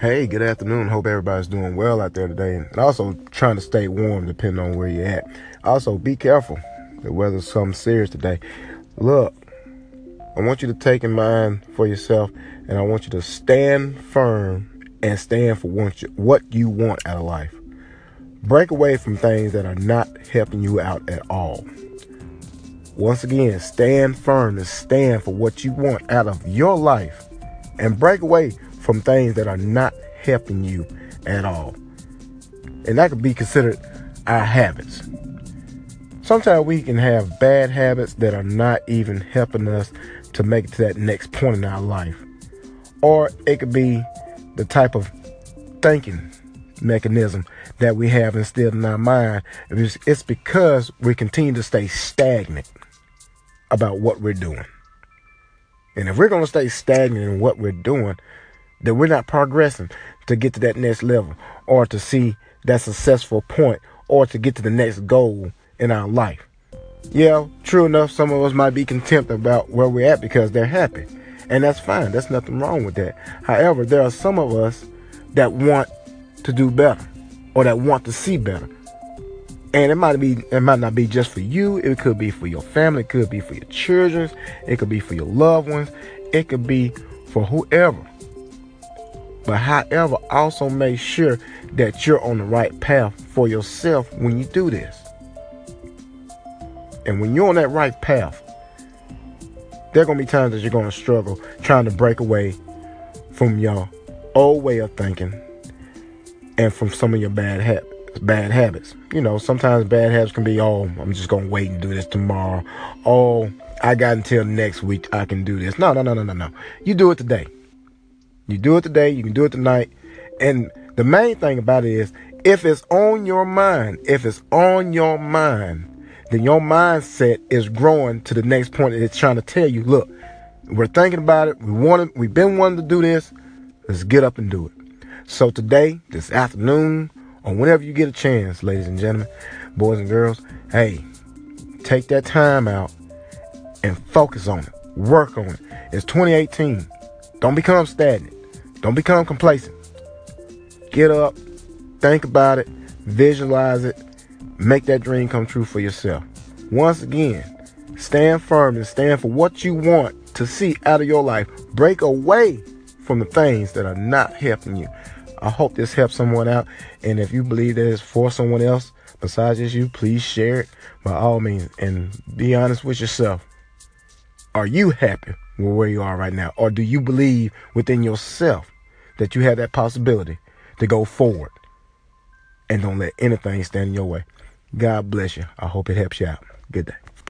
Hey, good afternoon. Hope everybody's doing well out there today. And also trying to stay warm depending on where you're at. Also, be careful. The weather's something serious today. Look, I want you to take in mind for yourself and I want you to stand firm and stand for what you want out of life. Break away from things that are not helping you out at all. Once again, stand firm and stand for what you want out of your life and break away from things that are not helping you at all. And that could be considered our habits. Sometimes we can have bad habits that are not even helping us to make it to that next point in our life. Or it could be the type of thinking mechanism that we have instilled in our mind. It's because we continue to stay stagnant about what we're doing. And if we're going to stay stagnant in what we're doing, that we're not progressing to get to that next level or to see that successful point or to get to the next goal in our life. Yeah, true enough, some of us might be content about where we're at because they're happy. And that's fine. That's nothing wrong with that. However, there are some of us that want to do better or that want to see better. And it might be it might not be just for you, it could be for your family, it could be for your children, it could be for your loved ones, it could be for whoever. But however, also make sure that you're on the right path for yourself when you do this. And when you're on that right path, there are going to be times that you're going to struggle trying to break away from your old way of thinking and from some of your bad habits bad habits. You know, sometimes bad habits can be, oh, I'm just gonna wait and do this tomorrow. Oh, I got until next week I can do this. No, no, no, no, no, no. You do it today. You do it today, you can do it tonight. And the main thing about it is if it's on your mind, if it's on your mind, then your mindset is growing to the next point. that It's trying to tell you, look, we're thinking about it. We want we've been wanting to do this. Let's get up and do it. So today, this afternoon, or whenever you get a chance, ladies and gentlemen, boys and girls, hey, take that time out and focus on it. Work on it. It's 2018. Don't become stagnant. Don't become complacent. Get up, think about it, visualize it, make that dream come true for yourself. Once again, stand firm and stand for what you want to see out of your life. Break away from the things that are not helping you. I hope this helps someone out. And if you believe that it's for someone else besides just you, please share it by all means and be honest with yourself. Are you happy with where you are right now? Or do you believe within yourself that you have that possibility to go forward and don't let anything stand in your way? God bless you. I hope it helps you out. Good day.